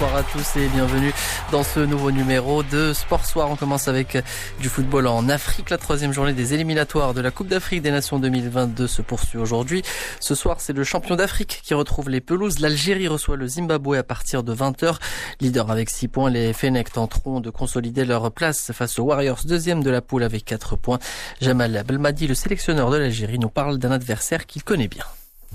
bonsoir à tous et bienvenue dans ce nouveau numéro de Sport Soir. On commence avec du football en Afrique. La troisième journée des éliminatoires de la Coupe d'Afrique des Nations 2022 se poursuit aujourd'hui. Ce soir, c'est le champion d'Afrique qui retrouve les pelouses. L'Algérie reçoit le Zimbabwe à partir de 20h. Leader avec 6 points, les Fenech tenteront de consolider leur place face aux Warriors, deuxième de la poule avec 4 points. Jamal Belmadi, le sélectionneur de l'Algérie, nous parle d'un adversaire qu'il connaît bien.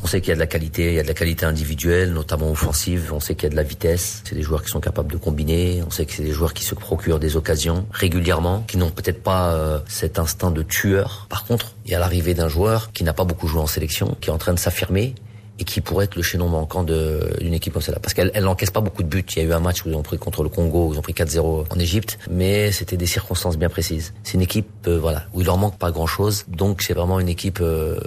On sait qu'il y a de la qualité, il y a de la qualité individuelle, notamment offensive. On sait qu'il y a de la vitesse. C'est des joueurs qui sont capables de combiner. On sait que c'est des joueurs qui se procurent des occasions régulièrement, qui n'ont peut-être pas euh, cet instinct de tueur. Par contre, il y a l'arrivée d'un joueur qui n'a pas beaucoup joué en sélection, qui est en train de s'affirmer et qui pourrait être le chaînon manquant d'une équipe comme celle-là. Parce qu'elle elle n'encaisse pas beaucoup de buts. Il y a eu un match où ils ont pris contre le Congo, où ils ont pris 4-0 en Égypte, mais c'était des circonstances bien précises. C'est une équipe euh, voilà où il leur manque pas grand-chose, donc c'est vraiment une équipe euh,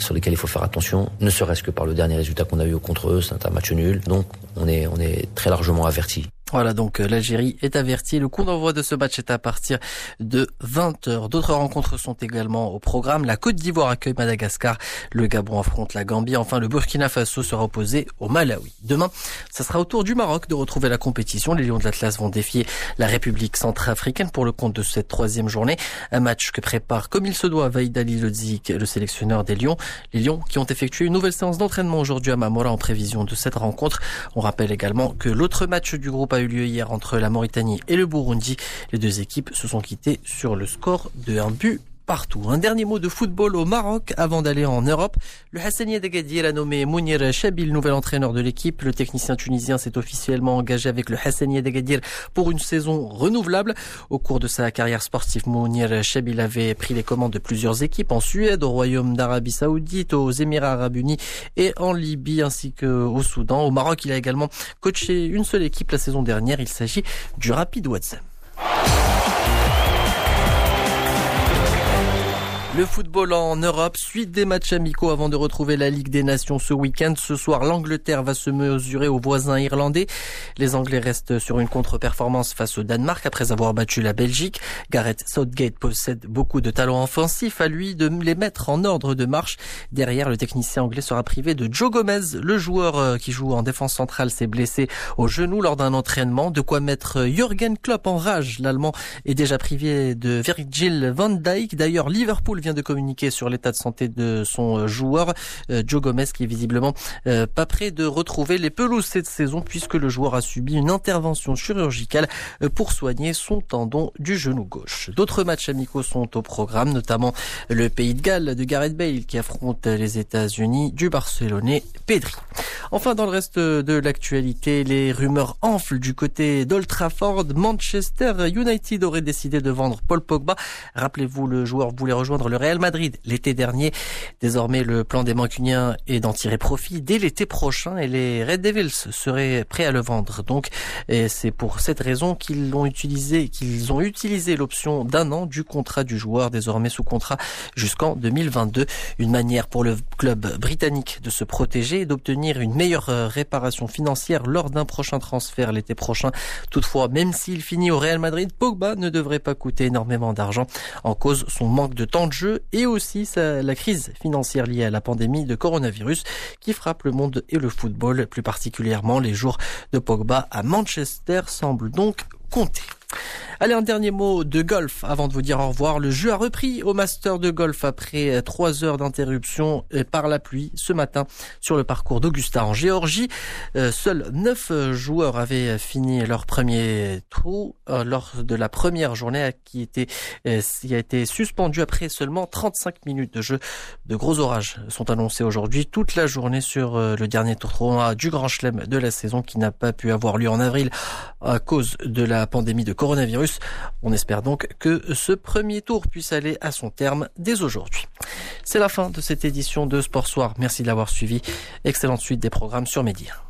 sur laquelle il faut faire attention, ne serait-ce que par le dernier résultat qu'on a eu contre eux, c'est un match nul. Donc on est on est très largement averti. Voilà, donc euh, l'Algérie est avertie. Le coup d'envoi de ce match est à partir de 20h. D'autres rencontres sont également au programme. La Côte d'Ivoire accueille Madagascar. Le Gabon affronte la Gambie. Enfin, le Burkina Faso sera opposé au Malawi. Demain, ça sera au tour du Maroc de retrouver la compétition. Les Lions de l'Atlas vont défier la République centrafricaine pour le compte de cette troisième journée. Un match que prépare comme il se doit Vaïd Ali Lodzik, le sélectionneur des Lions. Les Lions qui ont effectué une nouvelle séance d'entraînement aujourd'hui à Mamora en prévision de cette rencontre. On rappelle également que l'autre match du groupe eu lieu hier entre la Mauritanie et le Burundi. Les deux équipes se sont quittées sur le score de un but Un dernier mot de football au Maroc avant d'aller en Europe. Le Hassani d'Agadir a nommé Mounir Chabil, nouvel entraîneur de l'équipe. Le technicien tunisien s'est officiellement engagé avec le Hassani d'Agadir pour une saison renouvelable. Au cours de sa carrière sportive, Mounir Chabil avait pris les commandes de plusieurs équipes en Suède, au Royaume d'Arabie Saoudite, aux Émirats Arabes Unis et en Libye ainsi qu'au Soudan. Au Maroc, il a également coaché une seule équipe la saison dernière. Il s'agit du Rapid Watson. Le football en Europe, suite des matchs amicaux avant de retrouver la Ligue des Nations ce week-end. Ce soir, l'Angleterre va se mesurer aux voisins irlandais. Les Anglais restent sur une contre-performance face au Danemark après avoir battu la Belgique. Gareth Southgate possède beaucoup de talents offensifs. À lui de les mettre en ordre de marche. Derrière, le technicien anglais sera privé de Joe Gomez. Le joueur euh, qui joue en défense centrale s'est blessé au genou lors d'un entraînement. De quoi mettre Jürgen Klopp en rage. L'Allemand est déjà privé de Virgil van Dijk. D'ailleurs, Liverpool vient de communiquer sur l'état de santé de son euh, joueur, euh, Joe Gomez, qui est visiblement euh, pas prêt de retrouver les pelouses cette saison puisque le joueur a subi une intervention chirurgicale pour soigner son tendon du genou gauche. D'autres matchs amicaux sont au programme, notamment le Pays de Galles de Gareth Bale qui affronte les États-Unis du Barcelonais Pedri. Enfin, dans le reste de l'actualité, les rumeurs enflent du côté d'Old Trafford. Manchester United aurait décidé de vendre Paul Pogba. Rappelez-vous, le joueur voulait rejoindre le Real Madrid l'été dernier. Désormais, le plan des Mancuniens est d'en tirer profit dès l'été prochain et les Red Devils seraient prêts à le vendre. Donc, c'est pour cette raison qu'ils l'ont utilisé, qu'ils ont utilisé l'option d'un an du contrat du joueur, désormais sous contrat jusqu'en 2022. Une manière pour le club britannique de se protéger et d'obtenir une meilleure euh, réparation financière lors d'un prochain transfert l'été prochain. Toutefois, même s'il finit au Real Madrid, Pogba ne devrait pas coûter énormément d'argent en cause son manque de temps de jeu et aussi la crise financière liée à la pandémie de coronavirus qui frappe le monde et le football, plus particulièrement les jours de Pogba à Manchester semblent donc compter. Allez, un dernier mot de golf avant de vous dire au revoir. Le jeu a repris au Master de golf après trois heures d'interruption par la pluie ce matin sur le parcours d'Augusta en Géorgie. Euh, seuls neuf joueurs avaient fini leur premier trou euh, lors de la première journée qui, euh, qui a été suspendue après seulement 35 minutes de jeu. De gros orages sont annoncés aujourd'hui toute la journée sur le dernier tour du Grand Chelem de la saison qui n'a pas pu avoir lieu en avril à cause de la pandémie de coronavirus. On espère donc que ce premier tour puisse aller à son terme dès aujourd'hui. C'est la fin de cette édition de Sport Soir. Merci de l'avoir suivi. Excellente suite des programmes sur Média.